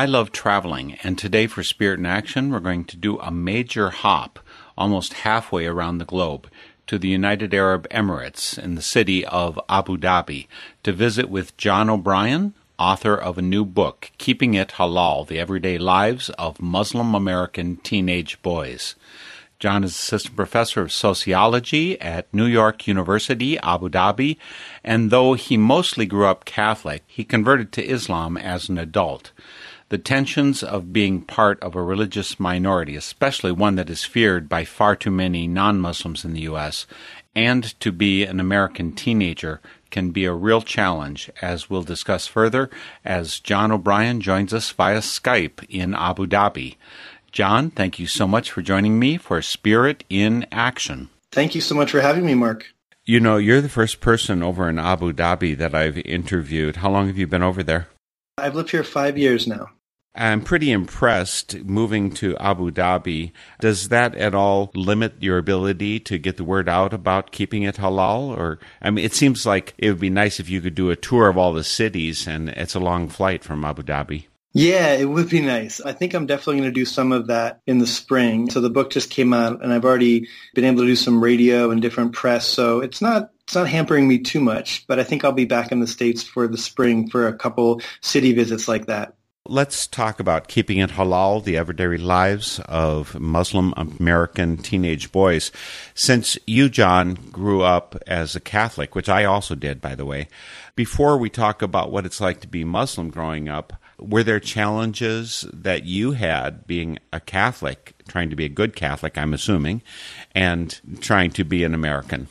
I love traveling, and today for Spirit in Action, we're going to do a major hop almost halfway around the globe to the United Arab Emirates in the city of Abu Dhabi to visit with John O'Brien, author of a new book, Keeping It Halal The Everyday Lives of Muslim American Teenage Boys. John is assistant professor of sociology at New York University, Abu Dhabi, and though he mostly grew up Catholic, he converted to Islam as an adult. The tensions of being part of a religious minority, especially one that is feared by far too many non Muslims in the U.S., and to be an American teenager can be a real challenge, as we'll discuss further as John O'Brien joins us via Skype in Abu Dhabi. John, thank you so much for joining me for Spirit in Action. Thank you so much for having me, Mark. You know, you're the first person over in Abu Dhabi that I've interviewed. How long have you been over there? I've lived here five years now. I'm pretty impressed moving to Abu Dhabi. Does that at all limit your ability to get the word out about keeping it halal? Or, I mean, it seems like it would be nice if you could do a tour of all the cities, and it's a long flight from Abu Dhabi. Yeah, it would be nice. I think I'm definitely going to do some of that in the spring. So the book just came out and I've already been able to do some radio and different press. So it's not it's not hampering me too much, but I think I'll be back in the States for the spring for a couple city visits like that. Let's talk about keeping it halal, the everyday lives of Muslim American teenage boys. Since you, John, grew up as a Catholic, which I also did, by the way, before we talk about what it's like to be Muslim growing up, were there challenges that you had being a Catholic, trying to be a good Catholic, I'm assuming, and trying to be an American?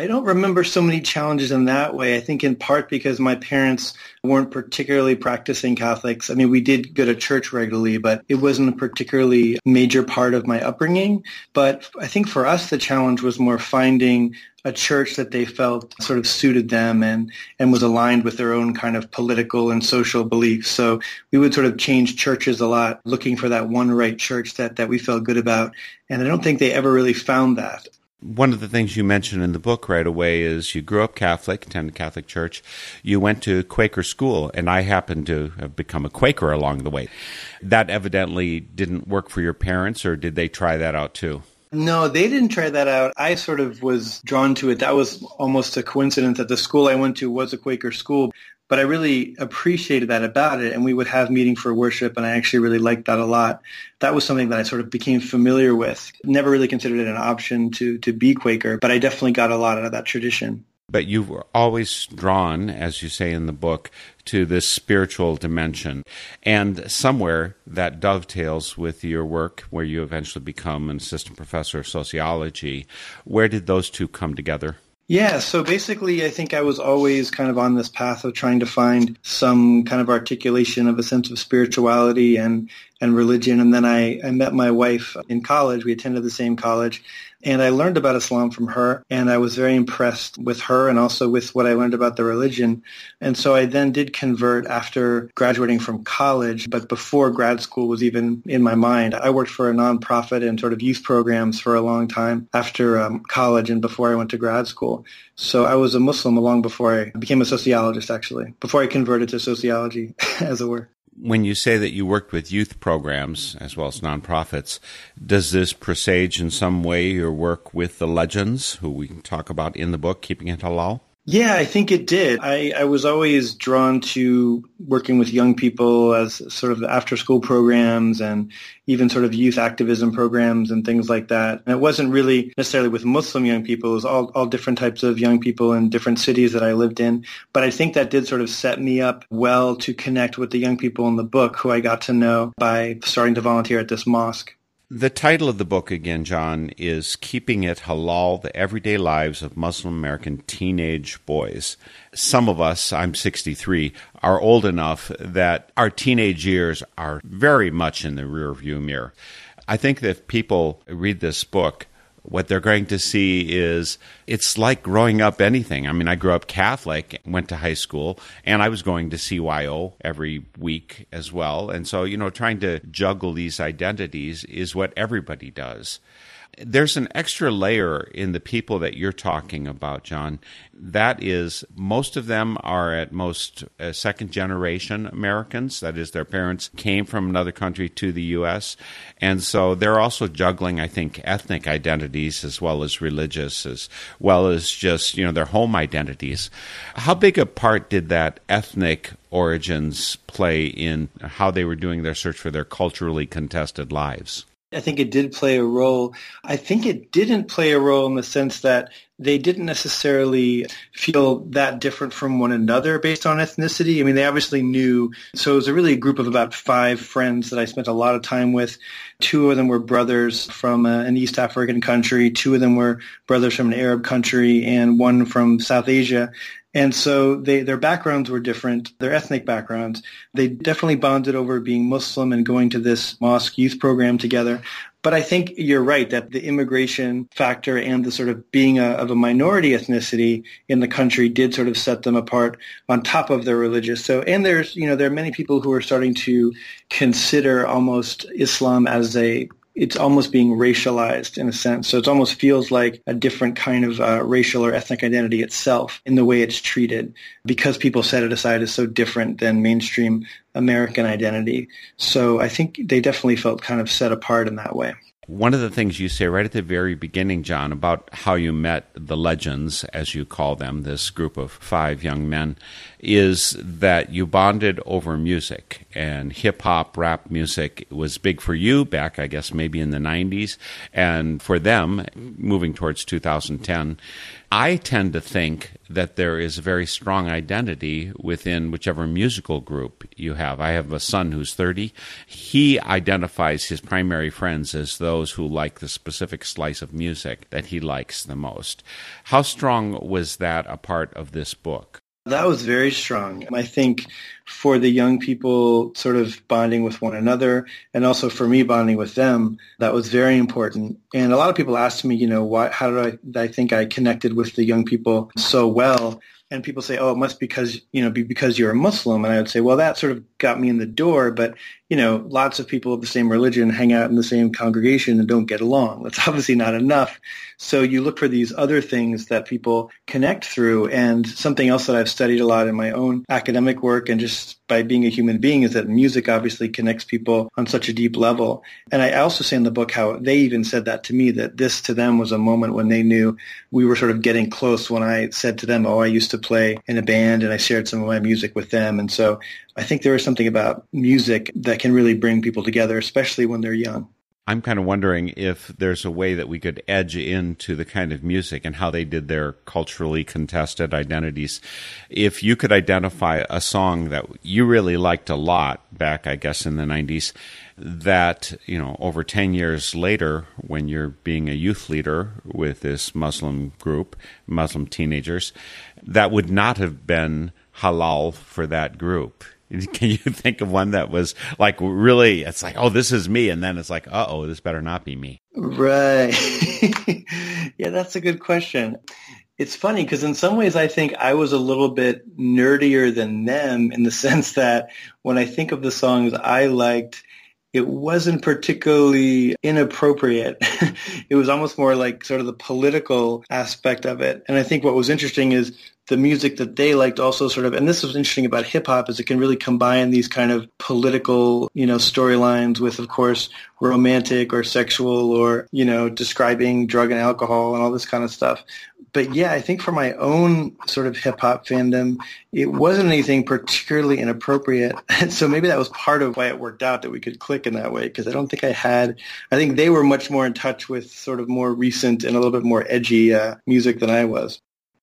I don't remember so many challenges in that way. I think in part because my parents weren't particularly practicing Catholics. I mean, we did go to church regularly, but it wasn't a particularly major part of my upbringing. But I think for us, the challenge was more finding a church that they felt sort of suited them and, and was aligned with their own kind of political and social beliefs. So we would sort of change churches a lot, looking for that one right church that, that we felt good about. And I don't think they ever really found that. One of the things you mentioned in the book right away is you grew up Catholic, attended Catholic church. You went to Quaker school, and I happened to have become a Quaker along the way. That evidently didn't work for your parents, or did they try that out too? No, they didn't try that out. I sort of was drawn to it. That was almost a coincidence that the school I went to was a Quaker school. But I really appreciated that about it. And we would have meeting for worship. And I actually really liked that a lot. That was something that I sort of became familiar with. Never really considered it an option to, to be Quaker, but I definitely got a lot out of that tradition. But you were always drawn, as you say in the book, to this spiritual dimension. And somewhere that dovetails with your work, where you eventually become an assistant professor of sociology. Where did those two come together? Yeah, so basically, I think I was always kind of on this path of trying to find some kind of articulation of a sense of spirituality and, and religion. And then I, I met my wife in college. We attended the same college. And I learned about Islam from her, and I was very impressed with her and also with what I learned about the religion. And so I then did convert after graduating from college, but before grad school was even in my mind. I worked for a nonprofit and sort of youth programs for a long time after um, college and before I went to grad school. So I was a Muslim long before I became a sociologist, actually, before I converted to sociology, as it were When you say that you worked with youth programs as well as nonprofits, does this presage in some way your work with the legends, who we talk about in the book, Keeping It Halal? Yeah, I think it did. I, I was always drawn to working with young people as sort of after school programs and even sort of youth activism programs and things like that. And it wasn't really necessarily with Muslim young people. It was all, all different types of young people in different cities that I lived in. But I think that did sort of set me up well to connect with the young people in the book who I got to know by starting to volunteer at this mosque. The title of the book, again, John, is Keeping It Halal The Everyday Lives of Muslim American Teenage Boys. Some of us, I'm 63, are old enough that our teenage years are very much in the rearview mirror. I think that if people read this book, what they're going to see is it's like growing up anything. I mean, I grew up Catholic, went to high school, and I was going to CYO every week as well. And so, you know, trying to juggle these identities is what everybody does there's an extra layer in the people that you're talking about, John. That is, most of them are at most uh, second generation Americans. That is, their parents came from another country to the U.S. And so they're also juggling, I think, ethnic identities as well as religious, as well as just, you know, their home identities. How big a part did that ethnic origins play in how they were doing their search for their culturally contested lives? I think it did play a role. I think it didn't play a role in the sense that they didn't necessarily feel that different from one another based on ethnicity. I mean, they obviously knew. So it was a really a group of about five friends that I spent a lot of time with. Two of them were brothers from uh, an East African country. Two of them were brothers from an Arab country and one from South Asia. And so they, their backgrounds were different, their ethnic backgrounds. They definitely bonded over being Muslim and going to this mosque youth program together. But I think you're right that the immigration factor and the sort of being a, of a minority ethnicity in the country did sort of set them apart on top of their religious. So, and there's, you know, there are many people who are starting to consider almost Islam as a it's almost being racialized in a sense. So it almost feels like a different kind of uh, racial or ethnic identity itself in the way it's treated because people set it aside as so different than mainstream American identity. So I think they definitely felt kind of set apart in that way. One of the things you say right at the very beginning, John, about how you met the legends, as you call them, this group of five young men, is that you bonded over music. And hip hop, rap music was big for you back, I guess, maybe in the 90s. And for them, moving towards 2010, I tend to think that there is a very strong identity within whichever musical group you have. I have a son who's 30. He identifies his primary friends as those who like the specific slice of music that he likes the most. How strong was that a part of this book? That was very strong. I think for the young people sort of bonding with one another and also for me bonding with them, that was very important. And a lot of people asked me, you know, why, how did I, I think I connected with the young people so well? And people say, oh, it must because, you know, be because you're a Muslim. And I would say, well, that sort of got me in the door, but you know, lots of people of the same religion hang out in the same congregation and don't get along. That's obviously not enough. So you look for these other things that people connect through. And something else that I've studied a lot in my own academic work and just by being a human being is that music obviously connects people on such a deep level. And I also say in the book how they even said that to me, that this to them was a moment when they knew we were sort of getting close when I said to them, oh, I used to play in a band and I shared some of my music with them. And so I think there is something about music that can really bring people together, especially when they're young. I'm kind of wondering if there's a way that we could edge into the kind of music and how they did their culturally contested identities. If you could identify a song that you really liked a lot back, I guess, in the 90s, that, you know, over 10 years later, when you're being a youth leader with this Muslim group, Muslim teenagers, that would not have been halal for that group Can you think of one that was like really? It's like, oh, this is me, and then it's like, uh oh, this better not be me. Right. yeah, that's a good question. It's funny because in some ways I think I was a little bit nerdier than them in the sense that when I think of the songs I liked, it wasn't particularly inappropriate. it was almost more like sort of the political aspect of it. And I think what was interesting is the music that they liked also sort of, and this was interesting about hip hop is it can really combine these kind of political, you know, storylines with, of course, romantic or sexual or, you know, describing drug and alcohol and all this kind of stuff. But yeah, I think for my own sort of hip hop fandom, it wasn't anything particularly inappropriate. so maybe that was part of why it worked out that we could click in that way because I don't think I had, I think they were much more in touch with sort of more recent and a little bit more edgy uh, music than I was.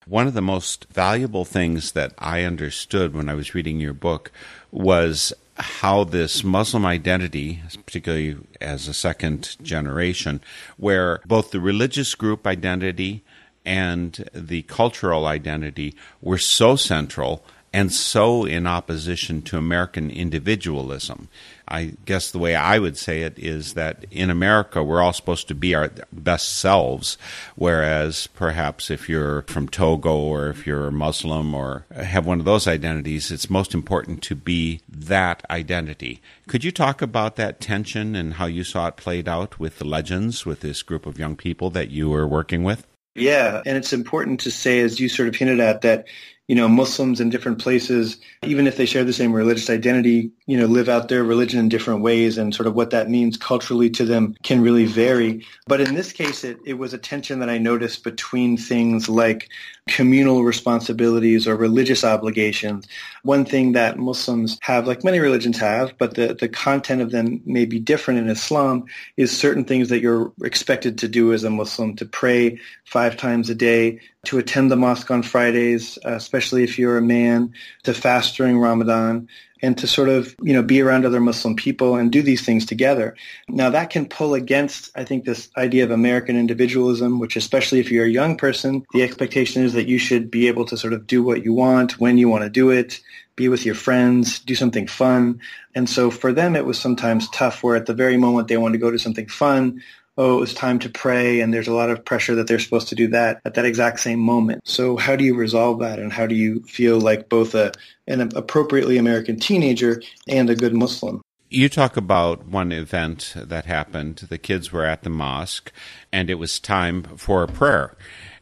One of the most valuable things that I understood when I was reading your book was how this Muslim identity, particularly as a second generation, where both the religious group identity and the cultural identity were so central and so in opposition to American individualism. I guess the way I would say it is that in America, we're all supposed to be our best selves, whereas perhaps if you're from Togo or if you're Muslim or have one of those identities, it's most important to be that identity. Could you talk about that tension and how you saw it played out with the legends, with this group of young people that you were working with? Yeah, and it's important to say, as you sort of hinted at, that you know, Muslims in different places, even if they share the same religious identity, you know, live out their religion in different ways and sort of what that means culturally to them can really vary. But in this case, it, it was a tension that I noticed between things like communal responsibilities or religious obligations. One thing that Muslims have, like many religions have, but the, the content of them may be different in Islam, is certain things that you're expected to do as a Muslim, to pray five times a day, to attend the mosque on Fridays, uh, especially if you're a man, to fast during Ramadan, and to sort of, you know, be around other Muslim people and do these things together. Now that can pull against, I think, this idea of American individualism, which especially if you're a young person, the expectation is that you should be able to sort of do what you want, when you want to do it, be with your friends, do something fun. And so for them, it was sometimes tough where at the very moment they wanted to go to something fun, oh, it was time to pray and there's a lot of pressure that they're supposed to do that at that exact same moment. So how do you resolve that and how do you feel like both a, an appropriately American teenager and a good Muslim? You talk about one event that happened. The kids were at the mosque and it was time for a prayer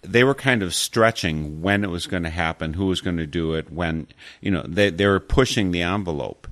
they were kind of stretching when it was going to happen, who was going to do it, when, you know, they, they were pushing the envelope.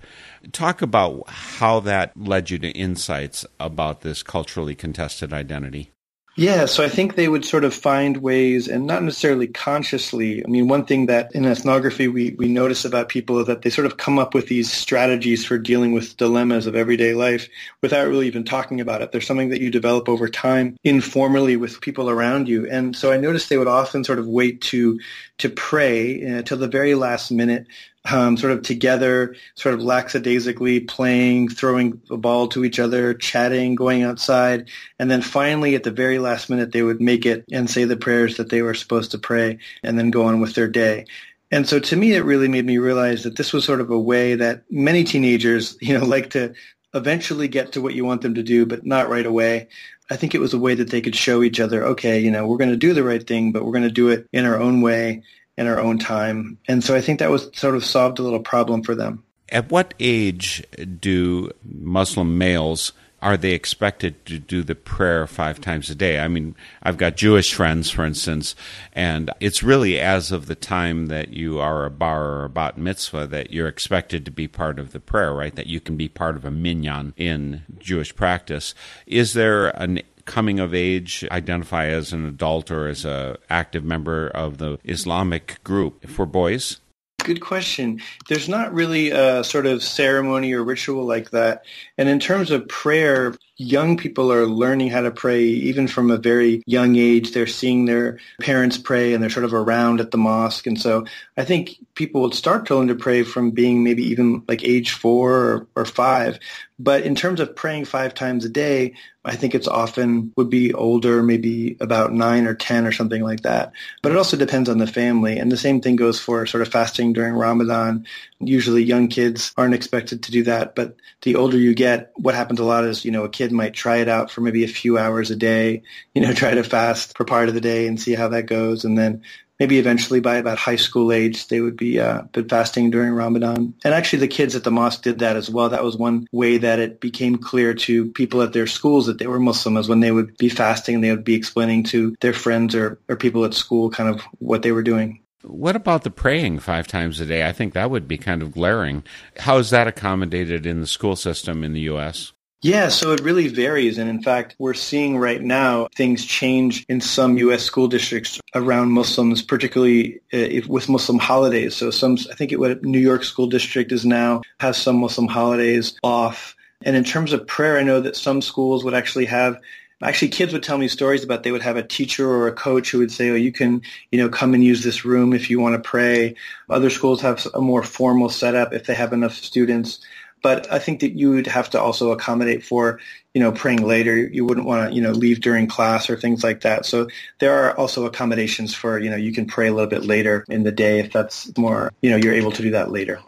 Talk about how that led you to insights about this culturally contested identity. Yeah, so I think they would sort of find ways, and not necessarily consciously. I mean, one thing that in ethnography we, we notice about people is that they sort of come up with these strategies for dealing with dilemmas of everyday life without really even talking about it. There's something that you develop over time informally with people around you. And so I noticed they would often sort of wait to to pray uh, till the very last minute um, sort of together, sort of lackadaisically playing, throwing a ball to each other, chatting, going outside. And then finally, at the very last minute, they would make it and say the prayers that they were supposed to pray and then go on with their day. And so to me, it really made me realize that this was sort of a way that many teenagers, you know, like to eventually get to what you want them to do, but not right away. I think it was a way that they could show each other, okay, you know, we're going to do the right thing, but we're going to do it in our own way in our own time. And so I think that was sort of solved a little problem for them. At what age do Muslim males are they expected to do the prayer five times a day? I mean, I've got Jewish friends, for instance, and it's really as of the time that you are a bar or a bat mitzvah that you're expected to be part of the prayer, right? That you can be part of a minyan in Jewish practice. Is there an coming of age identify as an adult or as a active member of the Islamic group for boys? Good question. There's not really a sort of ceremony or ritual like that. And in terms of prayer, young people are learning how to pray even from a very young age. They're seeing their parents pray and they're sort of around at the mosque. And so I think people would start to learn to pray from being maybe even like age four or, or five. But in terms of praying five times a day, I think it's often would be older, maybe about nine or 10 or something like that. But it also depends on the family. And the same thing goes for sort of fasting during Ramadan. Usually young kids aren't expected to do that. But the older you get, what happens a lot is, you know, a kid might try it out for maybe a few hours a day, you know, try to fast for part of the day and see how that goes. And then maybe eventually by about high school age, they would be uh, fasting during Ramadan. And actually the kids at the mosque did that as well. That was one way that it became clear to people at their schools that they were Muslim is when they would be fasting and they would be explaining to their friends or, or people at school kind of what they were doing. What about the praying five times a day? I think that would be kind of glaring. How is that accommodated in the school system in the U.S.? Yeah, so it really varies. And in fact, we're seeing right now things change in some U.S. school districts around Muslims, particularly uh, with Muslim holidays. So some, I think it New York school district is now has some Muslim holidays off. And in terms of prayer, I know that some schools would actually have actually kids would tell me stories about they would have a teacher or a coach who would say, oh, you can, you know, come and use this room if you want to pray. Other schools have a more formal setup if they have enough students. But I think that you would have to also accommodate for, you know, praying later. You wouldn't want to, you know, leave during class or things like that. So there are also accommodations for, you know, you can pray a little bit later in the day if that's more, you know, you're able to do that later.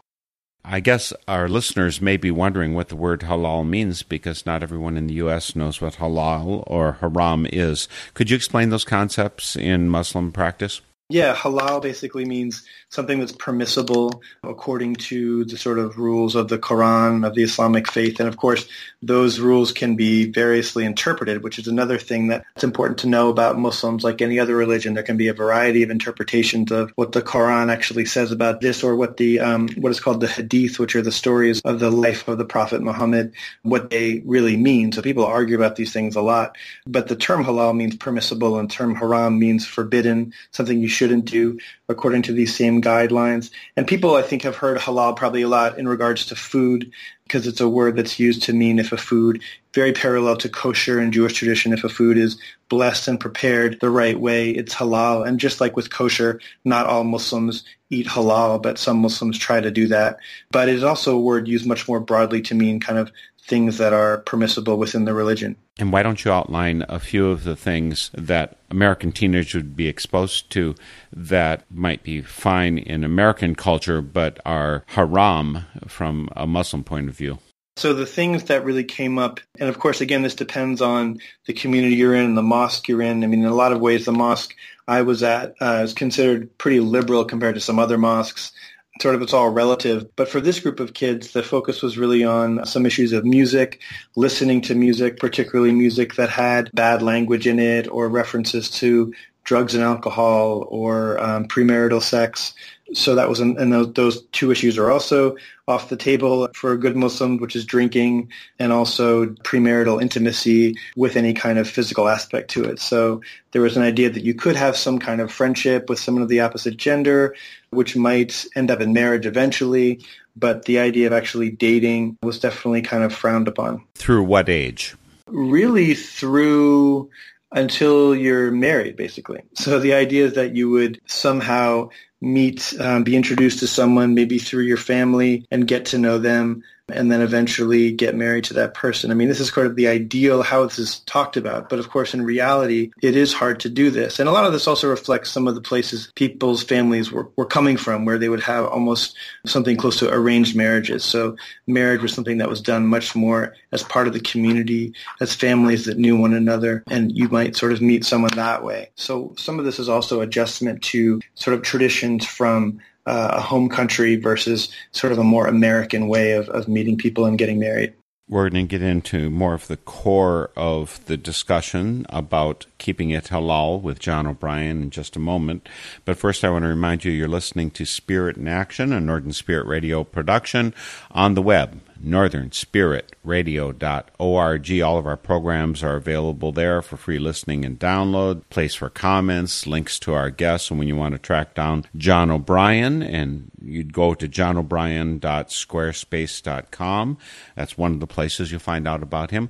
I guess our listeners may be wondering what the word halal means because not everyone in the U.S. knows what halal or haram is. Could you explain those concepts in Muslim practice? Yeah, halal basically means something that's permissible according to the sort of rules of the Quran, of the Islamic faith. And of course, those rules can be variously interpreted, which is another thing that's important to know about Muslims. Like any other religion, there can be a variety of interpretations of what the Quran actually says about this or what the um, what is called the hadith, which are the stories of the life of the Prophet Muhammad, what they really mean. So people argue about these things a lot. But the term halal means permissible and term haram means forbidden, something you shouldn't do according to these same guidelines. And people, I think, have heard halal probably a lot in regards to food because it's a word that's used to mean if a food, very parallel to kosher in Jewish tradition, if a food is blessed and prepared the right way, it's halal. And just like with kosher, not all Muslims eat halal, but some Muslims try to do that. But it is also a word used much more broadly to mean kind of things that are permissible within the religion. And why don't you outline a few of the things that American teenagers would be exposed to that might be fine in American culture but are haram from a Muslim point of view? So the things that really came up, and of course, again, this depends on the community you're in, and the mosque you're in. I mean, in a lot of ways, the mosque I was at uh, is considered pretty liberal compared to some other mosques sort of it's all relative. But for this group of kids, the focus was really on some issues of music, listening to music, particularly music that had bad language in it or references to drugs and alcohol or um, premarital sex. So that was, and those, those two issues are also off the table for a good Muslim, which is drinking and also premarital intimacy with any kind of physical aspect to it. So there was an idea that you could have some kind of friendship with someone of the opposite gender, which might end up in marriage eventually. But the idea of actually dating was definitely kind of frowned upon. Through what age? Really through until you're married, basically. So the idea is that you would somehow meet, um, be introduced to someone, maybe through your family, and get to know them and then eventually get married to that person. I mean, this is kind of the ideal how this is talked about. But of course, in reality, it is hard to do this. And a lot of this also reflects some of the places people's families were, were coming from, where they would have almost something close to arranged marriages. So marriage was something that was done much more as part of the community, as families that knew one another. And you might sort of meet someone that way. So some of this is also adjustment to sort of traditions from uh, a home country versus sort of a more American way of, of meeting people and getting married. We're going to get into more of the core of the discussion about keeping it halal with John O'Brien in just a moment. But first, I want to remind you you're listening to Spirit in Action, a Northern Spirit Radio production on the web northernspiritradio.org. All of our programs are available there for free listening and download. Place for comments, links to our guests, and when you want to track down John O'Brien, and you'd go to johnobrien.squarespace.com. That's one of the places you'll find out about him.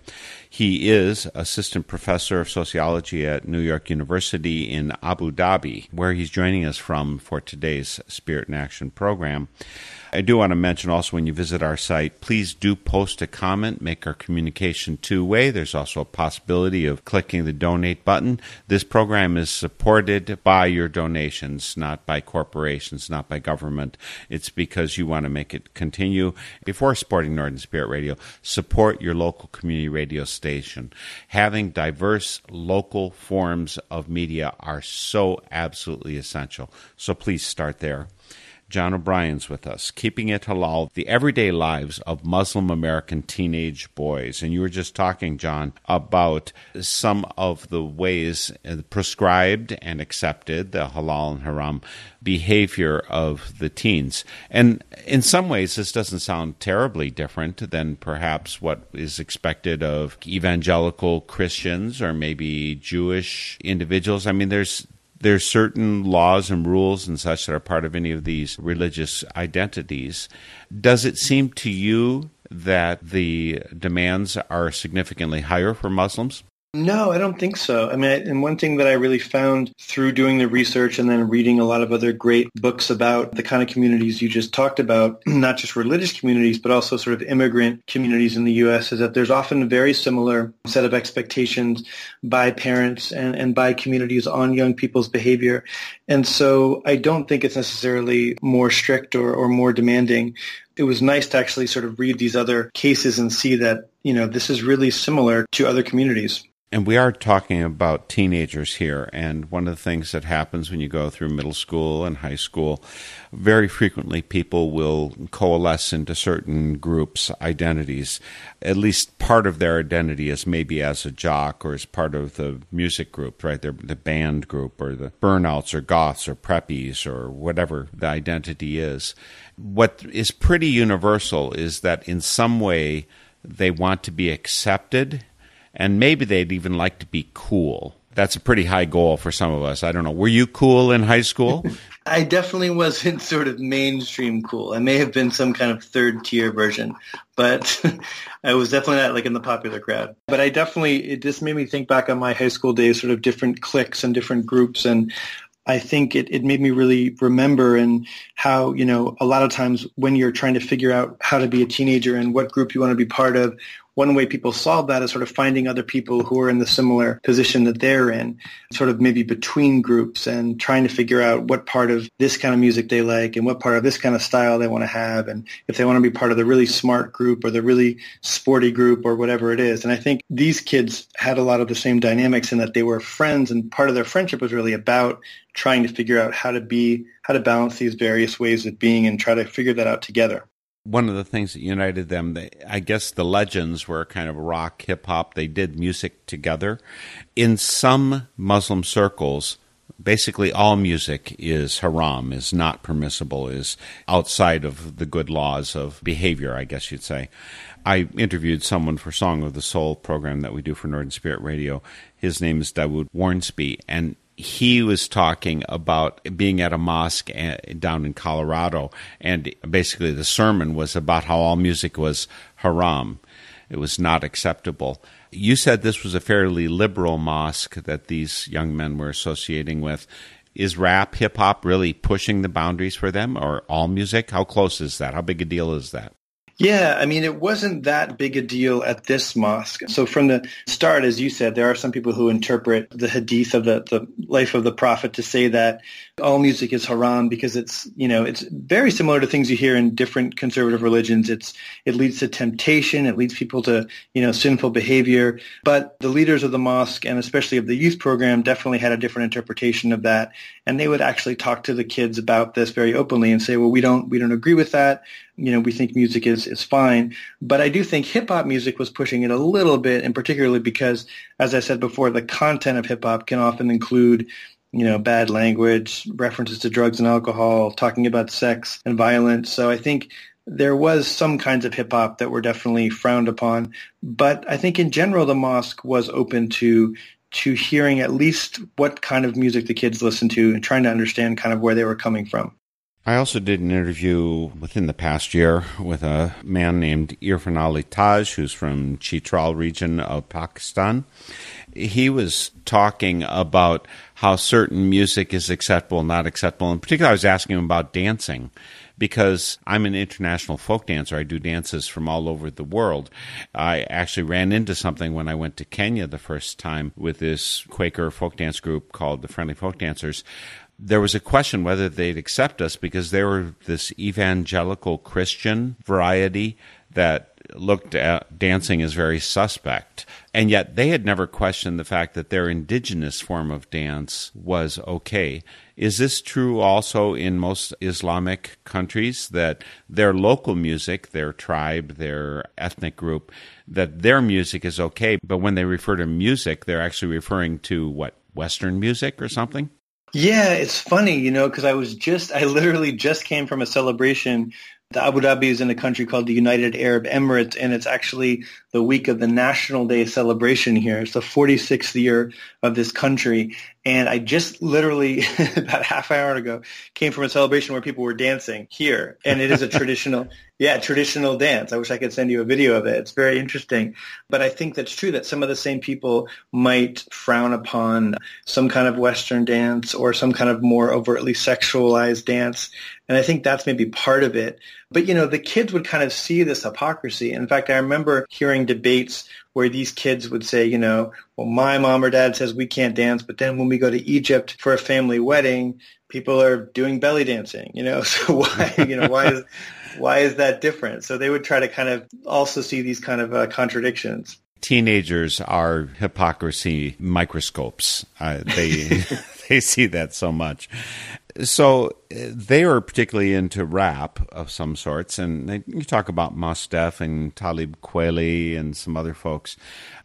He is assistant professor of sociology at New York University in Abu Dhabi, where he's joining us from for today's Spirit in Action program. I do want to mention also when you visit our site, please do post a comment, make our communication two way. There's also a possibility of clicking the donate button. This program is supported by your donations, not by corporations, not by government. It's because you want to make it continue. Before supporting Northern Spirit Radio, support your local community radio station. Having diverse local forms of media are so absolutely essential. So please start there. John O'Brien's with us, Keeping It Halal, the everyday lives of Muslim American teenage boys. And you were just talking, John, about some of the ways uh, prescribed and accepted, the halal and haram behavior of the teens. And in some ways, this doesn't sound terribly different than perhaps what is expected of evangelical Christians or maybe Jewish individuals. I mean, there's there's certain laws and rules and such that are part of any of these religious identities. Does it seem to you that the demands are significantly higher for Muslims? No, I don't think so. I mean, and one thing that I really found through doing the research and then reading a lot of other great books about the kind of communities you just talked about, not just religious communities, but also sort of immigrant communities in the U.S., is that there's often a very similar set of expectations by parents and, and by communities on young people's behavior. And so I don't think it's necessarily more strict or, or more demanding it was nice to actually sort of read these other cases and see that, you know, this is really similar to other communities. And we are talking about teenagers here, and one of the things that happens when you go through middle school and high school, very frequently people will coalesce into certain groups, identities. At least part of their identity is maybe as a jock or as part of the music group, right? They're the band group or the burnouts or goths or preppies or whatever the identity is. What is pretty universal is that in some way they want to be accepted and maybe they'd even like to be cool. That's a pretty high goal for some of us. I don't know. Were you cool in high school? I definitely wasn't sort of mainstream cool. I may have been some kind of third tier version, but I was definitely not like in the popular crowd. But I definitely, it just made me think back on my high school days, sort of different cliques and different groups. And I think it, it made me really remember and how, you know, a lot of times when you're trying to figure out how to be a teenager and what group you want to be part of, one way people solve that is sort of finding other people who are in the similar position that they're in, sort of maybe between groups and trying to figure out what part of this kind of music they like and what part of this kind of style they want to have and if they want to be part of the really smart group or the really sporty group or whatever it is. And I think these kids had a lot of the same dynamics in that they were friends and part of their friendship was really about trying to figure out how to be, how to balance these various ways of being and try to figure that out together one of the things that united them, they, I guess the legends were kind of rock, hip hop. They did music together. In some Muslim circles, basically all music is haram, is not permissible, is outside of the good laws of behavior, I guess you'd say. I interviewed someone for Song of the Soul program that we do for Northern Spirit Radio. His name is Dawud Wharnsby, and he was talking about being at a mosque eh, down in Colorado, and basically the sermon was about how all music was haram. It was not acceptable. You said this was a fairly liberal mosque that these young men were associating with. Is rap, hip hop really pushing the boundaries for them, or all music? How close is that? How big a deal is that? Yeah, I mean, it wasn't that big a deal at this mosque. So from the start, as you said, there are some people who interpret the hadith of the, the life of the prophet to say that all music is haram because it's, you know, it's very similar to things you hear in different conservative religions. It's, it leads to temptation. It leads people to, you know, sinful behavior. But the leaders of the mosque and especially of the youth program definitely had a different interpretation of that. And they would actually talk to the kids about this very openly and say, well, we don't, we don't agree with that you know, we think music is, is fine. But I do think hip hop music was pushing it a little bit, and particularly because, as I said before, the content of hip hop can often include, you know, bad language, references to drugs and alcohol, talking about sex and violence. So I think there was some kinds of hip hop that were definitely frowned upon. But I think in general, the mosque was open to to hearing at least what kind of music the kids listened to and trying to understand kind of where they were coming from. I also did an interview within the past year with a man named Irfan Ali Taj, who's from Chitral region of Pakistan. He was talking about how certain music is acceptable and not acceptable. In particular, I was asking him about dancing because I'm an international folk dancer. I do dances from all over the world. I actually ran into something when I went to Kenya the first time with this Quaker folk dance group called the Friendly Folk Dancers there was a question whether they'd accept us because they were this evangelical Christian variety that looked at dancing as very suspect. And yet they had never questioned the fact that their indigenous form of dance was okay. Is this true also in most Islamic countries that their local music, their tribe, their ethnic group, that their music is okay, but when they refer to music, they're actually referring to what, Western music or something? Yeah, it's funny, you know, because I was just, I literally just came from a celebration Abu Dhabi is in a country called the United Arab Emirates, and it's actually the week of the National Day celebration here. It's the 46th year of this country. And I just literally, about half an hour ago, came from a celebration where people were dancing here. And it is a traditional, yeah, traditional dance. I wish I could send you a video of it. It's very interesting. But I think that's true that some of the same people might frown upon some kind of Western dance or some kind of more overtly sexualized dance. And I think that's maybe part of it. But, you know, the kids would kind of see this hypocrisy. In fact, I remember hearing debates where these kids would say, you know, well, my mom or dad says we can't dance, but then when we go to Egypt for a family wedding, people are doing belly dancing, you know, so why, you know, why is, why is that different? So they would try to kind of also see these kind of uh, contradictions teenagers are hypocrisy microscopes. Uh, they they see that so much. So uh, they were particularly into rap of some sorts, and they, you talk about Mos Def and Talib Kweli and some other folks,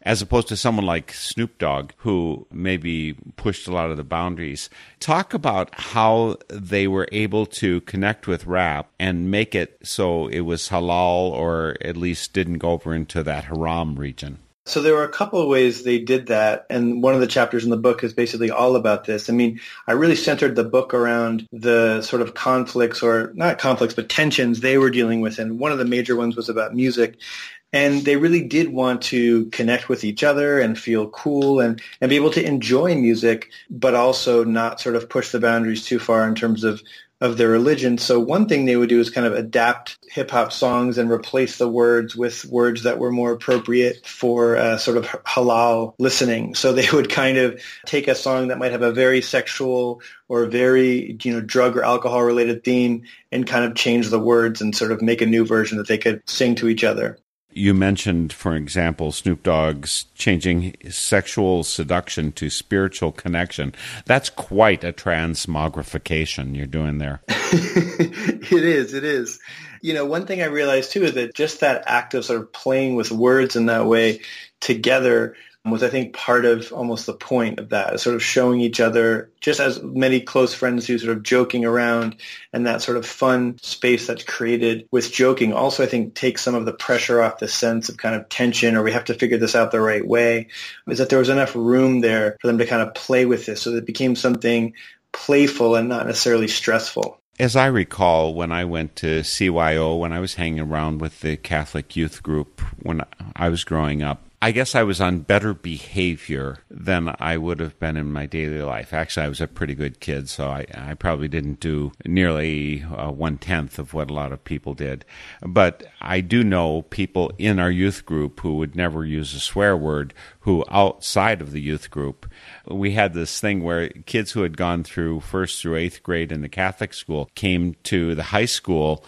as opposed to someone like Snoop Dogg, who maybe pushed a lot of the boundaries. Talk about how they were able to connect with rap and make it so it was halal, or at least didn't go over into that haram region. So there were a couple of ways they did that, and one of the chapters in the book is basically all about this. I mean, I really centered the book around the sort of conflicts, or not conflicts, but tensions they were dealing with, and one of the major ones was about music. And they really did want to connect with each other and feel cool and, and be able to enjoy music, but also not sort of push the boundaries too far in terms of of their religion. So one thing they would do is kind of adapt hip hop songs and replace the words with words that were more appropriate for uh, sort of halal listening. So they would kind of take a song that might have a very sexual or very you know drug or alcohol related theme and kind of change the words and sort of make a new version that they could sing to each other. You mentioned, for example, Snoop Dogg's changing sexual seduction to spiritual connection. That's quite a transmogrification you're doing there. it is. It is. You know, one thing I realized too is that just that act of sort of playing with words in that way together was, I think, part of almost the point of that, sort of showing each other, just as many close friends do, sort of joking around and that sort of fun space that's created with joking also, I think, takes some of the pressure off the sense of kind of tension or we have to figure this out the right way, is that there was enough room there for them to kind of play with this so that it became something playful and not necessarily stressful. As I recall, when I went to CYO, when I was hanging around with the Catholic youth group when I was growing up, I guess I was on better behavior than I would have been in my daily life. Actually, I was a pretty good kid, so I, I probably didn't do nearly uh, one tenth of what a lot of people did. But I do know people in our youth group who would never use a swear word, who outside of the youth group, we had this thing where kids who had gone through first through eighth grade in the Catholic school came to the high school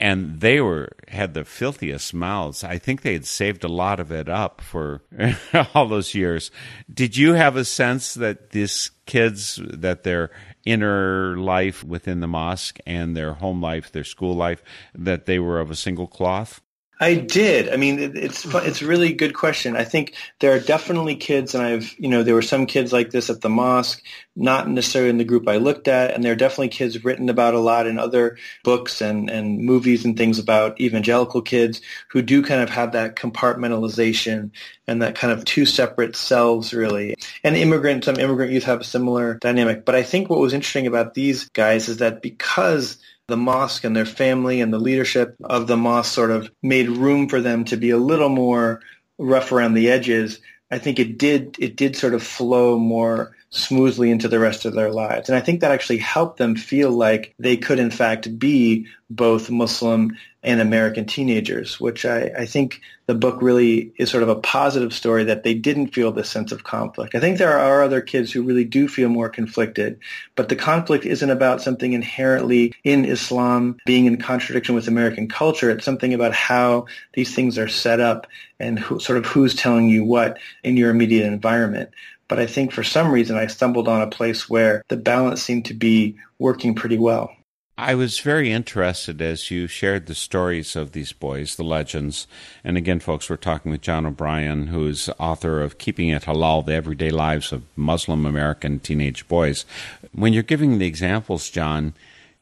and they were had the filthiest mouths. I think they had saved a lot of it up for all those years. Did you have a sense that these kids that their inner life within the mosque and their home life, their school life, that they were of a single cloth? I did. I mean, it's it's a really good question. I think there are definitely kids, and I've you know there were some kids like this at the mosque, not necessarily in the group I looked at, and there are definitely kids written about a lot in other books and and movies and things about evangelical kids who do kind of have that compartmentalization and that kind of two separate selves really. And immigrant, some immigrant youth have a similar dynamic. But I think what was interesting about these guys is that because the mosque and their family and the leadership of the mosque sort of made room for them to be a little more rough around the edges. I think it did it did sort of flow more smoothly into the rest of their lives. And I think that actually helped them feel like they could in fact be both Muslim and American teenagers, which I, I, think the book really is sort of a positive story that they didn't feel this sense of conflict. I think there are other kids who really do feel more conflicted, but the conflict isn't about something inherently in Islam being in contradiction with American culture. It's something about how these things are set up and who, sort of who's telling you what in your immediate environment. But I think for some reason I stumbled on a place where the balance seemed to be working pretty well. I was very interested as you shared the stories of these boys, the legends. And again, folks, we're talking with John O'Brien, who's author of Keeping It Halal, The Everyday Lives of Muslim American Teenage Boys. When you're giving the examples, John,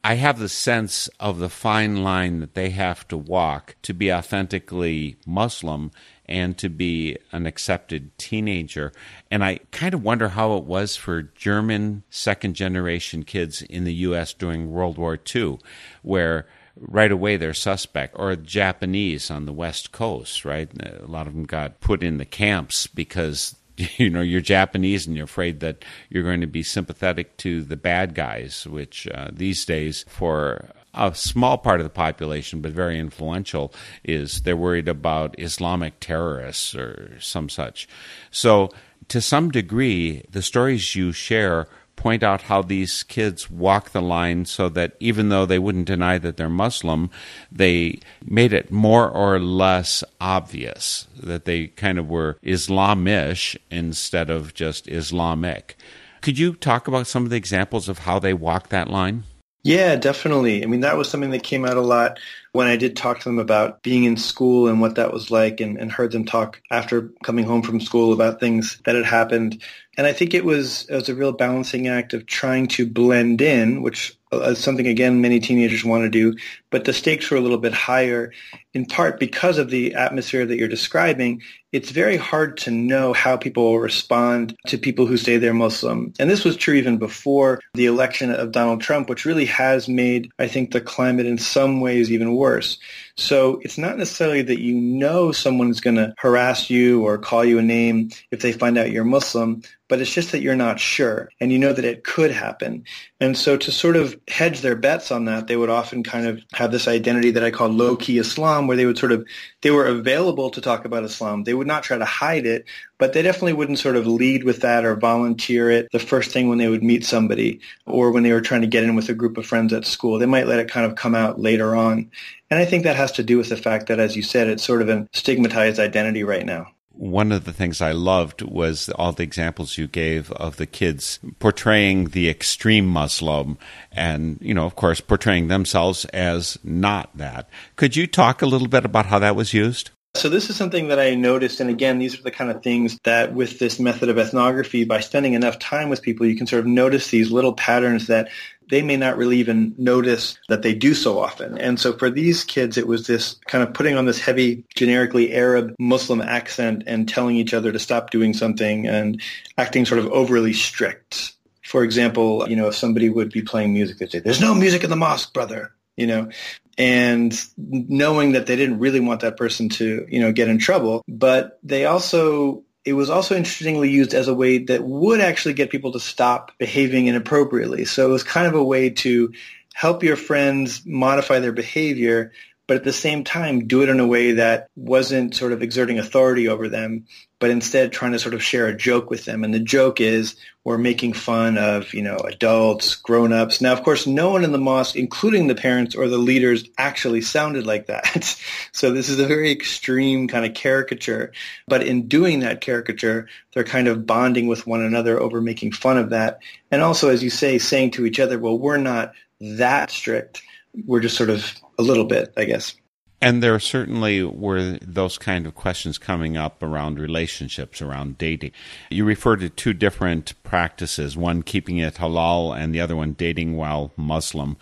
I have the sense of the fine line that they have to walk to be authentically Muslim and to be an accepted teenager. And I kind of wonder how it was for German second generation kids in the U.S. during World War II, where right away they're suspect, or Japanese on the West Coast, right? A lot of them got put in the camps because you know you're Japanese and you're afraid that you're going to be sympathetic to the bad guys, which uh, these days for a small part of the population, but very influential, is they're worried about Islamic terrorists or some such. So, to some degree, the stories you share point out how these kids walk the line so that even though they wouldn't deny that they're Muslim, they made it more or less obvious that they kind of were Islamish instead of just Islamic. Could you talk about some of the examples of how they walk that line? Yeah, definitely. I mean, that was something that came out a lot when I did talk to them about being in school and what that was like and, and heard them talk after coming home from school about things that had happened. And I think it was, it was a real balancing act of trying to blend in, which is something, again, many teenagers want to do, but the stakes were a little bit higher, in part because of the atmosphere that you're describing. It's very hard to know how people will respond to people who say they're Muslim. And this was true even before the election of Donald Trump, which really has made, I think, the climate in some ways even worse. So it's not necessarily that you know someone's going to harass you or call you a name if they find out you're Muslim, but it's just that you're not sure and you know that it could happen. And so to sort of hedge their bets on that, they would often kind of have this identity that I call low-key Islam, where they would sort of, they were available to talk about Islam. They would not try to hide it, but they definitely wouldn't sort of lead with that or volunteer it the first thing when they would meet somebody or when they were trying to get in with a group of friends at school. They might let it kind of come out later on. And I think that has to do with the fact that, as you said, it's sort of a stigmatized identity right now one of the things I loved was all the examples you gave of the kids portraying the extreme Muslim and, you know, of course, portraying themselves as not that. Could you talk a little bit about how that was used? So this is something that I noticed, and again, these are the kind of things that with this method of ethnography, by spending enough time with people, you can sort of notice these little patterns that they may not really even notice that they do so often. And so for these kids, it was this kind of putting on this heavy, generically Arab Muslim accent and telling each other to stop doing something and acting sort of overly strict. For example, you know, if somebody would be playing music, they'd say, there's no music in the mosque, brother, you know, and knowing that they didn't really want that person to, you know, get in trouble, but they also it was also interestingly used as a way that would actually get people to stop behaving inappropriately. So it was kind of a way to help your friends modify their behavior but at the same time do it in a way that wasn't sort of exerting authority over them, but instead trying to sort of share a joke with them. And the joke is we're making fun of, you know, adults, grown-ups. Now, of course, no one in the mosque, including the parents or the leaders, actually sounded like that. so this is a very extreme kind of caricature. But in doing that caricature, they're kind of bonding with one another over making fun of that. And also, as you say, saying to each other, well, we're not that strict we're just sort of a little bit, I guess. And there certainly were those kind of questions coming up around relationships, around dating. You refer to two different practices, one keeping it halal and the other one dating while Muslim.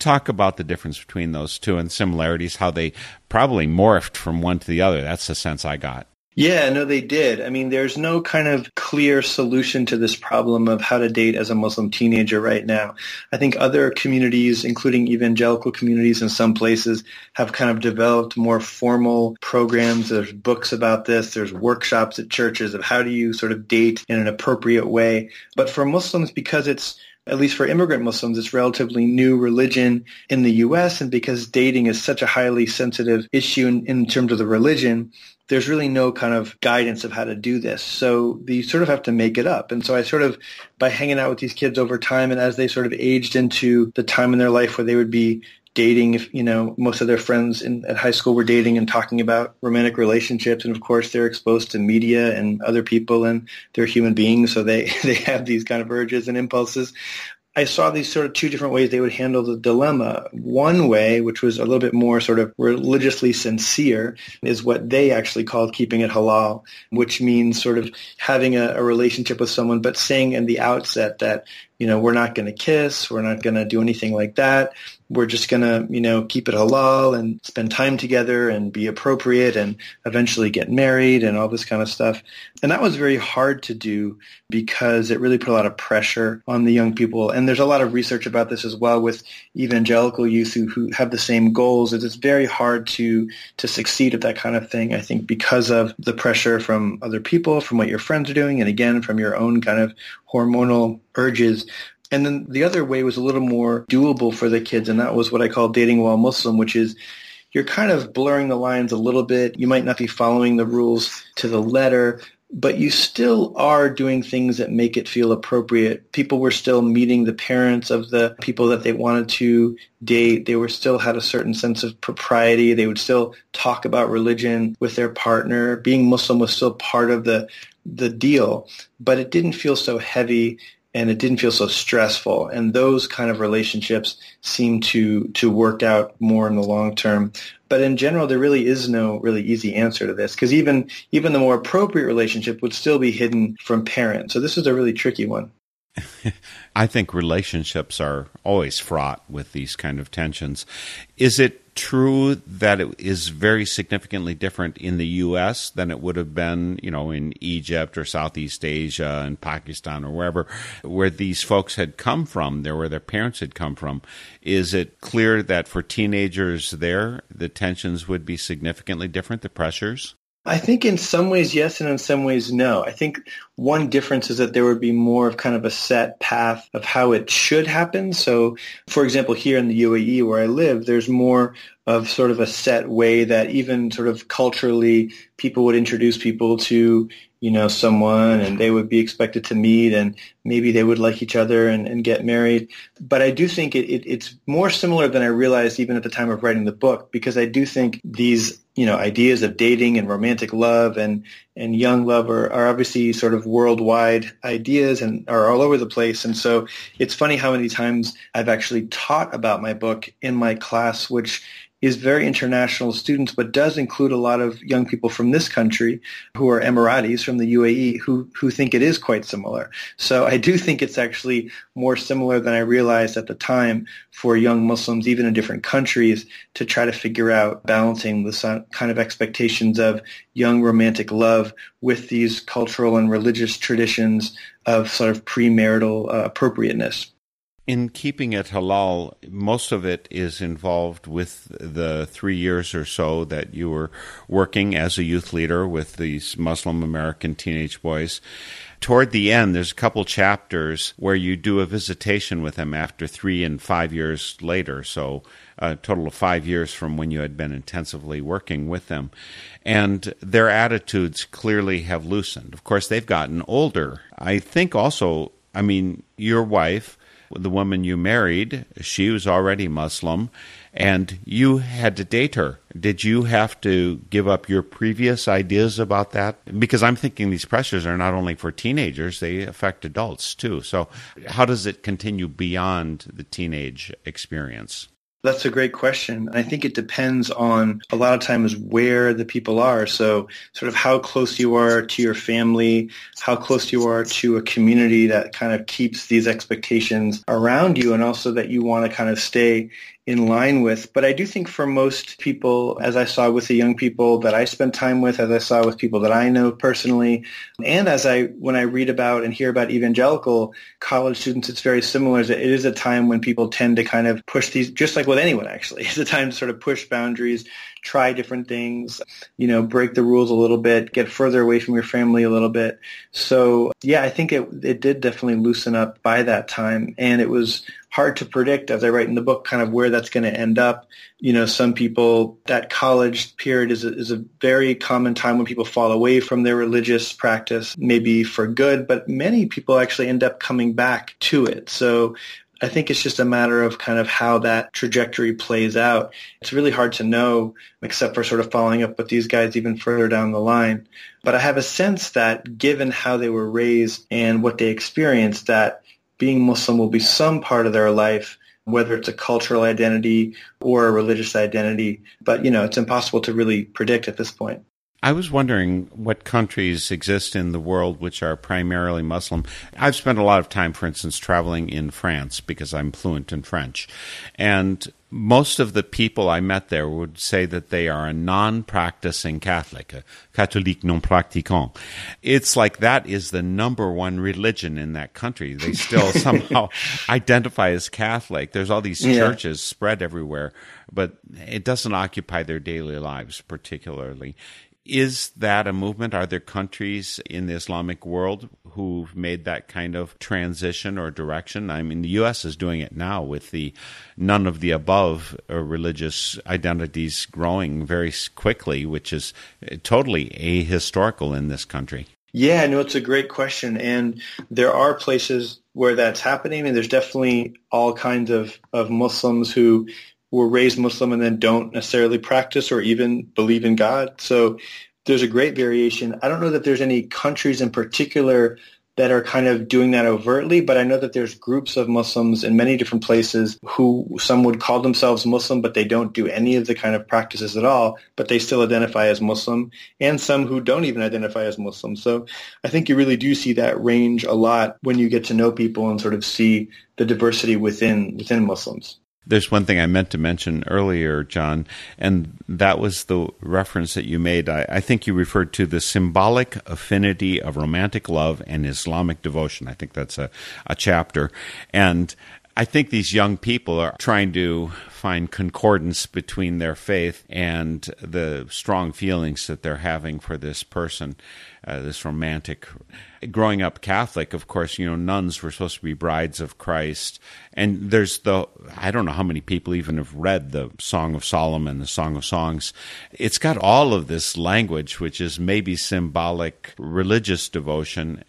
Talk about the difference between those two and similarities, how they probably morphed from one to the other. That's the sense I got. Yeah, no, they did. I mean, there's no kind of clear solution to this problem of how to date as a Muslim teenager right now. I think other communities, including evangelical communities in some places, have kind of developed more formal programs. There's books about this. There's workshops at churches of how do you sort of date in an appropriate way. But for Muslims, because it's at least for immigrant Muslims, it's relatively new religion in the U.S. And because dating is such a highly sensitive issue in, in terms of the religion, there's really no kind of guidance of how to do this. So you sort of have to make it up. And so I sort of, by hanging out with these kids over time and as they sort of aged into the time in their life where they would be dating, you know, most of their friends in, at high school were dating and talking about romantic relationships. And of course, they're exposed to media and other people and they're human beings. So they, they have these kind of urges and impulses. I saw these sort of two different ways they would handle the dilemma. One way, which was a little bit more sort of religiously sincere, is what they actually called keeping it halal, which means sort of having a, a relationship with someone, but saying in the outset that, you know, we're not going to kiss, we're not going to do anything like that we're just going to, you know, keep it halal and spend time together and be appropriate and eventually get married and all this kind of stuff. And that was very hard to do because it really put a lot of pressure on the young people. And there's a lot of research about this as well with evangelical youth who, who have the same goals. It's very hard to, to succeed at that kind of thing, I think, because of the pressure from other people, from what your friends are doing, and again, from your own kind of hormonal urges. And then the other way was a little more doable for the kids, and that was what I call dating while Muslim, which is you're kind of blurring the lines a little bit. You might not be following the rules to the letter, but you still are doing things that make it feel appropriate. People were still meeting the parents of the people that they wanted to date. They were still had a certain sense of propriety. They would still talk about religion with their partner. Being Muslim was still part of the the deal, but it didn't feel so heavy and it didn't feel so stressful. And those kind of relationships seem to to work out more in the long term. But in general, there really is no really easy answer to this because even even the more appropriate relationship would still be hidden from parents. So this is a really tricky one. I think relationships are always fraught with these kind of tensions. Is it true that it is very significantly different in the U.S. than it would have been, you know, in Egypt or Southeast Asia and Pakistan or wherever, where these folks had come from, there where their parents had come from? Is it clear that for teenagers there, the tensions would be significantly different, the pressures? I think in some ways yes, and in some ways no. I think one difference is that there would be more of kind of a set path of how it should happen. So, for example, here in the UAE where I live, there's more of sort of a set way that even sort of culturally people would introduce people to you know someone and they would be expected to meet and maybe they would like each other and, and get married but i do think it, it, it's more similar than i realized even at the time of writing the book because i do think these you know ideas of dating and romantic love and and young love are, are obviously sort of worldwide ideas and are all over the place. And so it's funny how many times i've actually taught about my book in my class which is very international students, but does include a lot of young people from this country who are Emiratis from the UAE who, who think it is quite similar. So I do think it's actually more similar than I realized at the time for young Muslims, even in different countries, to try to figure out balancing the kind of expectations of young romantic love with these cultural and religious traditions of sort of premarital uh, appropriateness in keeping it halal, most of it is involved with the three years or so that you were working as a youth leader with these Muslim American teenage boys. Toward the end, there's a couple chapters where you do a visitation with them after three and five years later, so a total of five years from when you had been intensively working with them. And their attitudes clearly have loosened. Of course, they've gotten older. I think also, I mean, your wife the woman you married, she was already Muslim, and you had to date her. Did you have to give up your previous ideas about that? Because I'm thinking these pressures are not only for teenagers, they affect adults too. So, how does it continue beyond the teenage experience? That's a great question. I think it depends on a lot of times where the people are. So sort of how close you are to your family, how close you are to a community that kind of keeps these expectations around you and also that you want to kind of stay in line with. But I do think for most people, as I saw with the young people that I spent time with, as I saw with people that I know personally, and as I when I read about and hear about evangelical college students, it's very similar. It is a time when people tend to kind of push these, just like with anyone actually. It's a time to sort of push boundaries, try different things, you know, break the rules a little bit, get further away from your family a little bit. So yeah, I think it it did definitely loosen up by that time, and it was hard to predict, as I write in the book, kind of where that's going to end up. You know, some people that college period is a, is a very common time when people fall away from their religious practice, maybe for good, but many people actually end up coming back to it. So I think it's just a matter of kind of how that trajectory plays out. It's really hard to know, except for sort of following up with these guys even further down the line. But I have a sense that given how they were raised and what they experienced, that being Muslim will be some part of their life, whether it's a cultural identity or a religious identity. But, you know, it's impossible to really predict at this point. I was wondering what countries exist in the world which are primarily Muslim. I've spent a lot of time, for instance, traveling in France because I'm fluent in French. And most of the people I met there would say that they are a non practicing Catholic, a catholique non pratiquant. It's like that is the number one religion in that country. They still somehow identify as Catholic. There's all these churches yeah. spread everywhere, but it doesn't occupy their daily lives particularly. Is that a movement? Are there countries in the Islamic world who've made that kind of transition or direction? I mean, the U.S. is doing it now with the none of the above uh, religious identities growing very quickly, which is uh, totally ahistorical in this country. Yeah, no, it's a great question. And there are places where that's happening. And there's definitely all kinds of, of Muslims who were raised Muslim and then don't necessarily practice or even believe in God. So there's a great variation. I don't know that there's any countries in particular that are kind of doing that overtly, but I know that there's groups of Muslims in many different places who some would call themselves Muslim, but they don't do any of the kind of practices at all, but they still identify as Muslim, and some who don't even identify as Muslim. So I think you really do see that range a lot when you get to know people and sort of see the diversity within within Muslims. There's one thing I meant to mention earlier, John, and that was the reference that you made. I, I, think you referred to the symbolic affinity of romantic love and Islamic devotion. I think that's a, a chapter. And I think these young people are trying to find concordance between their faith and the strong feelings that they're having for this person, uh, this romantic. Growing up Catholic, of course, you know, nuns were supposed to be brides of Christ. And there's the, I don't know how many people even have read the Song of Solomon, the Song of Songs. It's got all of this language, which is maybe symbolic religious devotion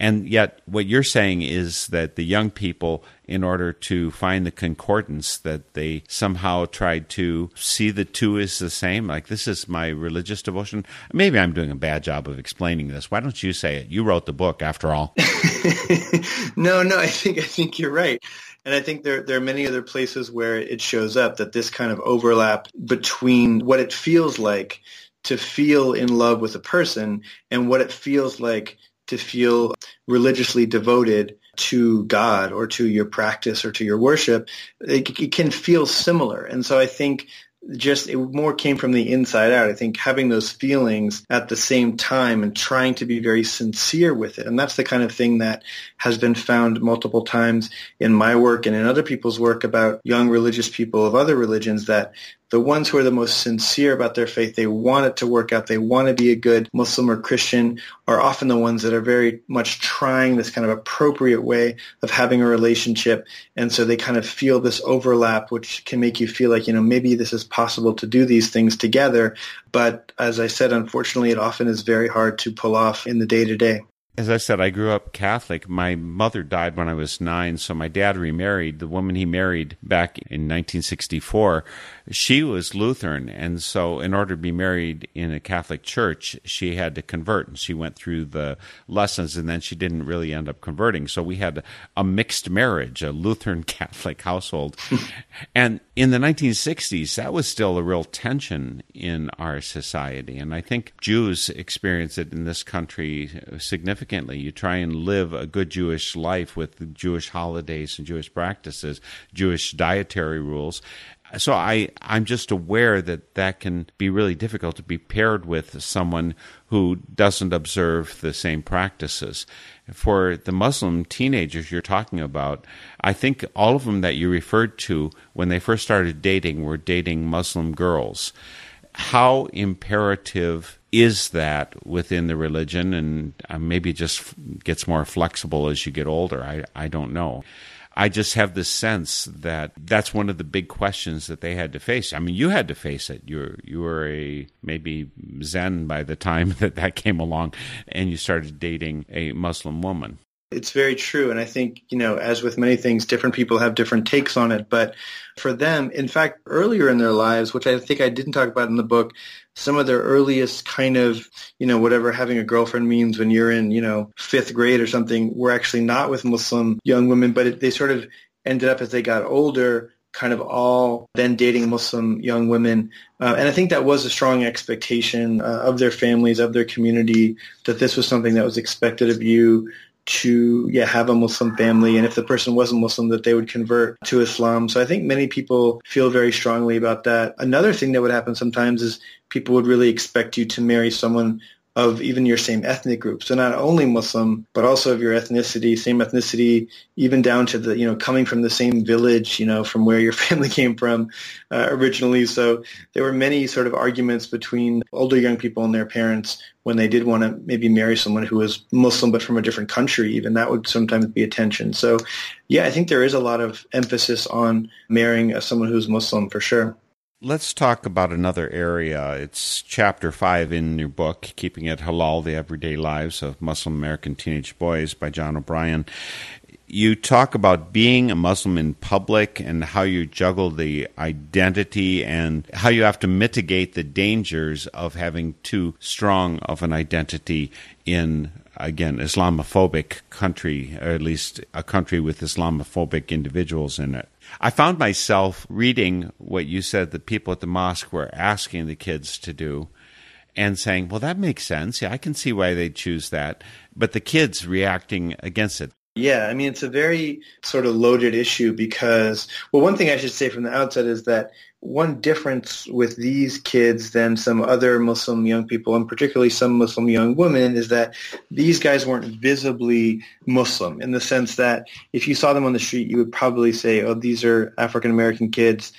and yet, what you're saying is that the young people, in order to find the concordance, that they somehow tried to see the two as the same. Like, this is my religious devotion. Maybe I'm doing a bad job of explaining this. Why don't you say it? You wrote the book, after all. no, no, I think I think you're right. And I think there, there are many other places where it shows up that this kind of overlap between what it feels like to feel in love with a person and what it feels like to feel religiously devoted to God or to your practice or to your worship, it, it, can feel similar. And so I think just it more came from the inside out. I think having those feelings at the same time and trying to be very sincere with it. And that's the kind of thing that has been found multiple times in my work and in other people's work about young religious people of other religions that the ones who are the most sincere about their faith, they want it to work out, they want to be a good Muslim or Christian, are often the ones that are very much trying this kind of appropriate way of having a relationship. And so they kind of feel this overlap, which can make you feel like, you know, maybe this is possible to do these things together. But as I said, unfortunately, it often is very hard to pull off in the day to day as I said, I grew up Catholic. My mother died when I was nine, so my dad remarried. The woman he married back in 1964, she was Lutheran, and so in order to be married in a Catholic church, she had to convert. And she went through the lessons, and then she didn't really end up converting. So we had a mixed marriage, a Lutheran Catholic household. and in the 1960s, that was still a real tension in our society, and I think Jews experience it in this country significantly. You try and live a good Jewish life with Jewish holidays and Jewish practices, Jewish dietary rules. So I, I'm just aware that that can be really difficult to be paired with someone who doesn't observe the same practices. For the Muslim teenagers you're talking about, I think all of them that you referred to when they first started dating were dating Muslim girls. How imperative is that within the religion? And uh, maybe just gets more flexible as you get older. I, I don't know. I just have this sense that that's one of the big questions that they had to face. I mean, you had to face it. You were, you were a maybe Zen by the time that that came along, and you started dating a Muslim woman. It's very true. And I think, you know, as with many things, different people have different takes on it. But for them, in fact, earlier in their lives, which I think I didn't talk about in the book, some of their earliest kind of, you know, whatever having a girlfriend means when you're in, you know, fifth grade or something, were actually not with Muslim young women, but it, they sort of ended up as they got older kind of all then dating Muslim young women. Uh, and I think that was a strong expectation uh, of their families, of their community, that this was something that was expected of you to yeah have a Muslim family, and if the person wasn't Muslim, that they would convert to Islam. So I think many people feel very strongly about that. Another thing that would happen sometimes is people would really expect you to marry someone of even your same ethnic group. So not only Muslim, but also of your ethnicity, same ethnicity, even down to the, you know, coming from the same village, you know, from where your family came from uh, originally. So there were many sort of arguments between older young people and their parents when they did want to maybe marry someone who was Muslim but from a different country. Even that would sometimes be a tension. So yeah, I think there is a lot of emphasis on marrying someone who's Muslim for sure. Let's talk about another area. It's chapter five in your book, Keeping It Halal The Everyday Lives of Muslim American Teenage Boys by John O'Brien. You talk about being a Muslim in public and how you juggle the identity and how you have to mitigate the dangers of having too strong of an identity in again Islamophobic country, or at least a country with Islamophobic individuals in it. I found myself reading what you said the people at the mosque were asking the kids to do and saying, well, that makes sense. Yeah, I can see why they choose that. But the kids reacting against it. Yeah, I mean, it's a very sort of loaded issue because, well, one thing I should say from the outset is that one difference with these kids than some other Muslim young people, and particularly some Muslim young women, is that these guys weren't visibly Muslim in the sense that if you saw them on the street, you would probably say, oh, these are African American kids.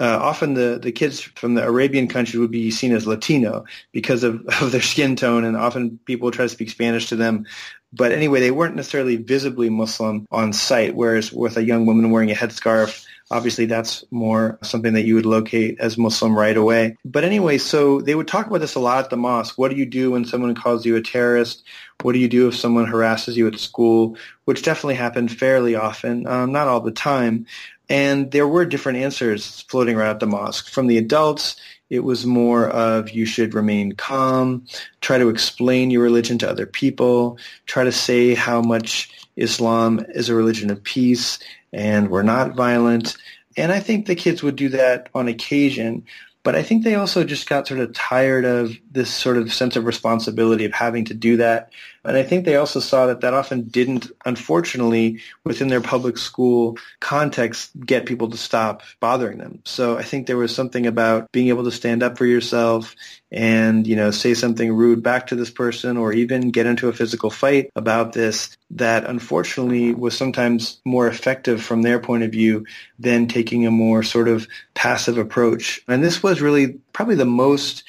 Uh, often the, the kids from the Arabian country would be seen as Latino because of, of their skin tone, and often people try to speak Spanish to them. But anyway, they weren't necessarily visibly Muslim on sight, whereas with a young woman wearing a headscarf, Obviously, that's more something that you would locate as Muslim right away. But anyway, so they would talk about this a lot at the mosque. What do you do when someone calls you a terrorist? What do you do if someone harasses you at school? Which definitely happened fairly often, um, not all the time. And there were different answers floating around at the mosque. From the adults, it was more of you should remain calm, try to explain your religion to other people, try to say how much Islam is a religion of peace and we're not violent. And I think the kids would do that on occasion. But I think they also just got sort of tired of this sort of sense of responsibility of having to do that. And I think they also saw that that often didn't, unfortunately, within their public school context, get people to stop bothering them. So I think there was something about being able to stand up for yourself and, you know, say something rude back to this person or even get into a physical fight about this that unfortunately was sometimes more effective from their point of view than taking a more sort of passive approach. And this was really probably the most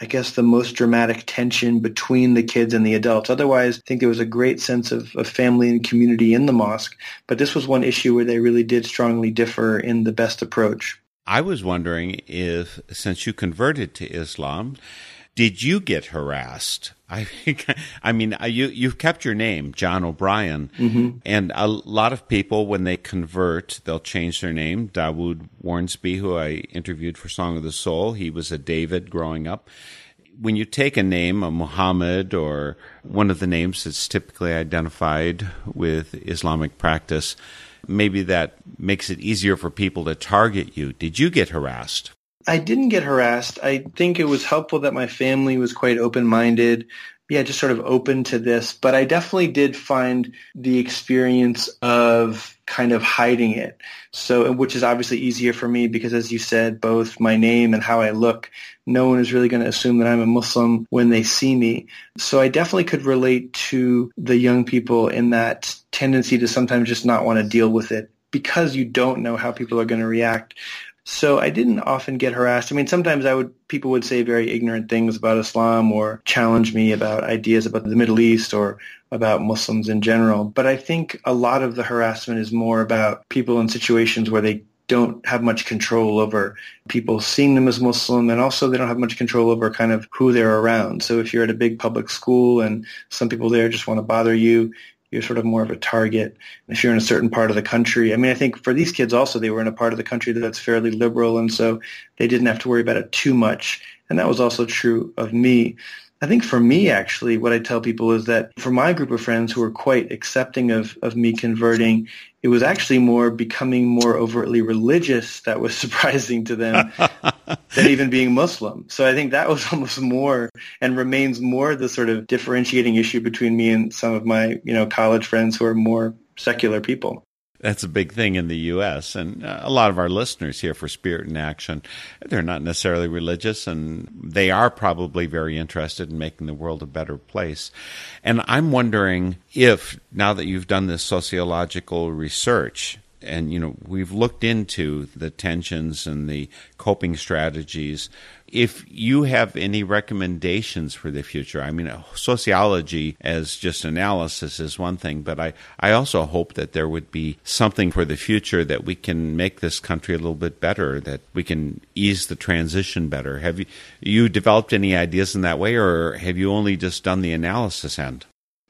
I guess, the most dramatic tension between the kids and the adults. Otherwise, I think there was a great sense of, of family and community in the mosque. But this was one issue where they really did strongly differ in the best approach. I was wondering if, since you converted to Islam, did you get harassed? I think, I mean, you you've kept your name, John O'Brien, mm-hmm. and a lot of people when they convert, they'll change their name. Dawud Wharnsby, who I interviewed for Song of the Soul, he was a David growing up. When you take a name, a Muhammad, or one of the names that's typically identified with Islamic practice, maybe that makes it easier for people to target you. Did you get harassed? I didn't get harassed. I think it was helpful that my family was quite open-minded. yeah, just sort of open to this. But I definitely did find the experience of kind of hiding it. So, which is obviously easier for me because as you said, both my name and how I look, no one is really going to assume that I'm a Muslim when they see me. So I definitely could relate to the young people in that tendency to sometimes just not want to deal with it because you don't know how people are going to react. So I didn't often get harassed. I mean, sometimes I would people would say very ignorant things about Islam or challenge me about ideas about the Middle East or about Muslims in general. But I think a lot of the harassment is more about people in situations where they don't have much control over people seeing them as Muslim and also they don't have much control over kind of who they're around. So if you're at a big public school and some people there just want to bother you, you're sort of more of a target if you're in a certain part of the country. I mean, I think for these kids also, they were in a part of the country that's fairly liberal, and so they didn't have to worry about it too much. And that was also true of me. I think for me, actually, what I tell people is that for my group of friends who were quite accepting of, of me converting, it was actually more becoming more overtly religious that was surprising to them than even being Muslim. So I think that was almost more and remains more the sort of differentiating issue between me and some of my, you know, college friends who are more secular people. That's a big thing in the U.S. And uh, a lot of our listeners here for Spirit in Action, they're not necessarily religious, and they are probably very interested in making the world a better place. And I'm wondering if, now that you've done this sociological research, and you know we've looked into the tensions and the coping strategies if you have any recommendations for the future i mean sociology as just analysis is one thing but i i also hope that there would be something for the future that we can make this country a little bit better that we can ease the transition better. Have you you developed any ideas in that way or have you only just done the analysis end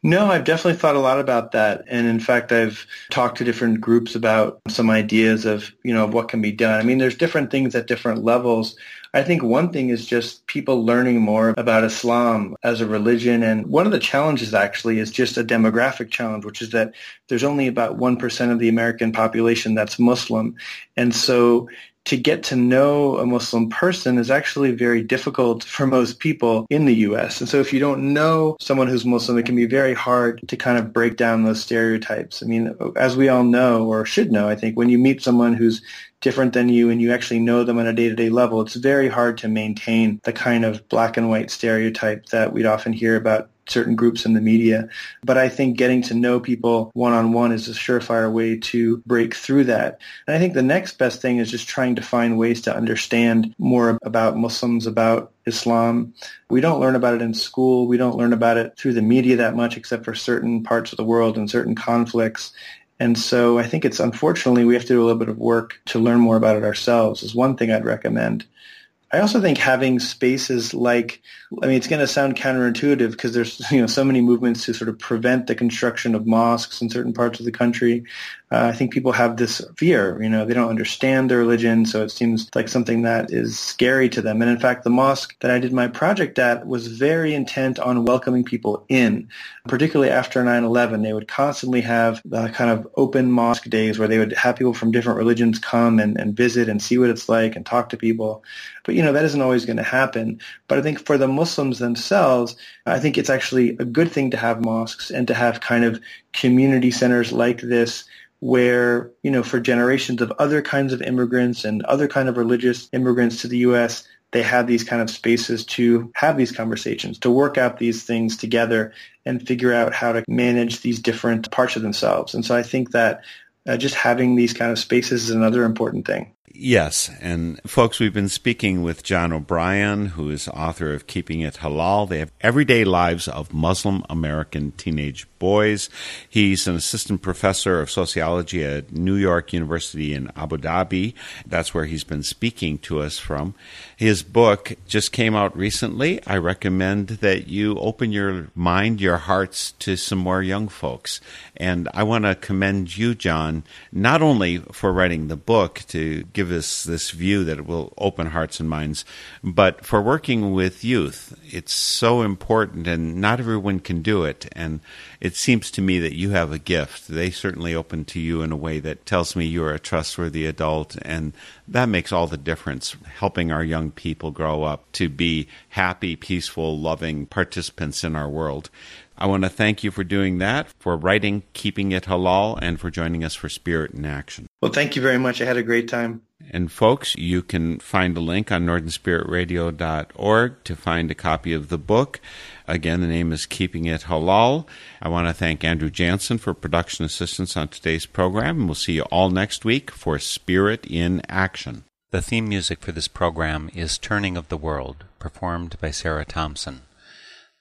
no, I've definitely thought a lot about that. And in fact, I've talked to different groups about some ideas of, you know, what can be done. I mean, there's different things at different levels. I think one thing is just people learning more about Islam as a religion. And one of the challenges actually is just a demographic challenge, which is that there's only about 1% of the American population that's Muslim. And so to get to know a Muslim person is actually very difficult for most people in the U.S. And so if you don't know someone who's Muslim, it can be very hard to kind of break down those stereotypes. I mean, as we all know, or should know, I think, when you meet someone who's different than you and you actually know them on a day-to-day level, it's very hard to maintain the kind of black and white stereotype that we'd often hear about certain groups in the media. But I think getting to know people one-on-one is a surefire way to break through that. And I think the next best thing is just trying to find ways to understand more about Muslims, about Islam. We don't learn about it in school. We don't learn about it through the media that much except for certain parts of the world and certain conflicts. And so I think it's unfortunately we have to do a little bit of work to learn more about it ourselves is one thing I'd recommend. I also think having spaces like, I mean, it's going to sound counterintuitive because there's, you know, so many movements to sort of prevent the construction of mosques in certain parts of the country. Uh, I think people have this fear, you know, they don't understand their religion, so it seems like something that is scary to them. And in fact, the mosque that I did my project at was very intent on welcoming people in, particularly after 9-11. They would constantly have the kind of open mosque days where they would have people from different religions come and, and visit and see what it's like and talk to people. But, you know, that isn't always going to happen. But I think for the Muslims themselves, I think it's actually a good thing to have mosques and to have kind of community centers like this where, you know, for generations of other kinds of immigrants and other kind of religious immigrants to the U.S., they had these kind of spaces to have these conversations, to work out these things together and figure out how to manage these different parts of themselves. And so I think that uh, just having these kind of spaces is another important thing. Yes. And folks, we've been speaking with John O'Brien, who is author of Keeping It Halal. They have everyday lives of Muslim American teenage boys. He's an assistant professor of sociology at New York University in Abu Dhabi. That's where he's been speaking to us from. His book just came out recently. I recommend that you open your mind, your hearts to some more young folks. And I want to commend you, John, not only for writing the book to give us this view that will open hearts and minds. But for working with youth, it's so important, and not everyone can do it. And it seems to me that you have a gift. They certainly open to you in a way that tells me you're a trustworthy adult, and that makes all the difference, helping our young people grow up to be happy, peaceful, loving participants in our world. I want to thank you for doing that, for writing Keeping It Halal, and for joining us for Spirit in Action. Well, thank you very much. I had a great time. And folks, you can find a link on northernspiritradio.org to find a copy of the book. Again, the name is Keeping It Halal. I want to thank Andrew Jansen for production assistance on today's program, and we'll see you all next week for Spirit in Action. The theme music for this program is Turning of the World, performed by Sarah Thompson.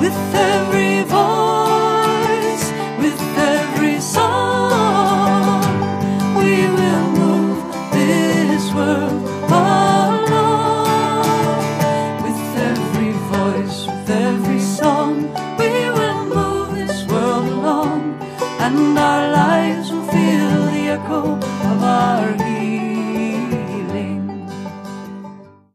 with every voice.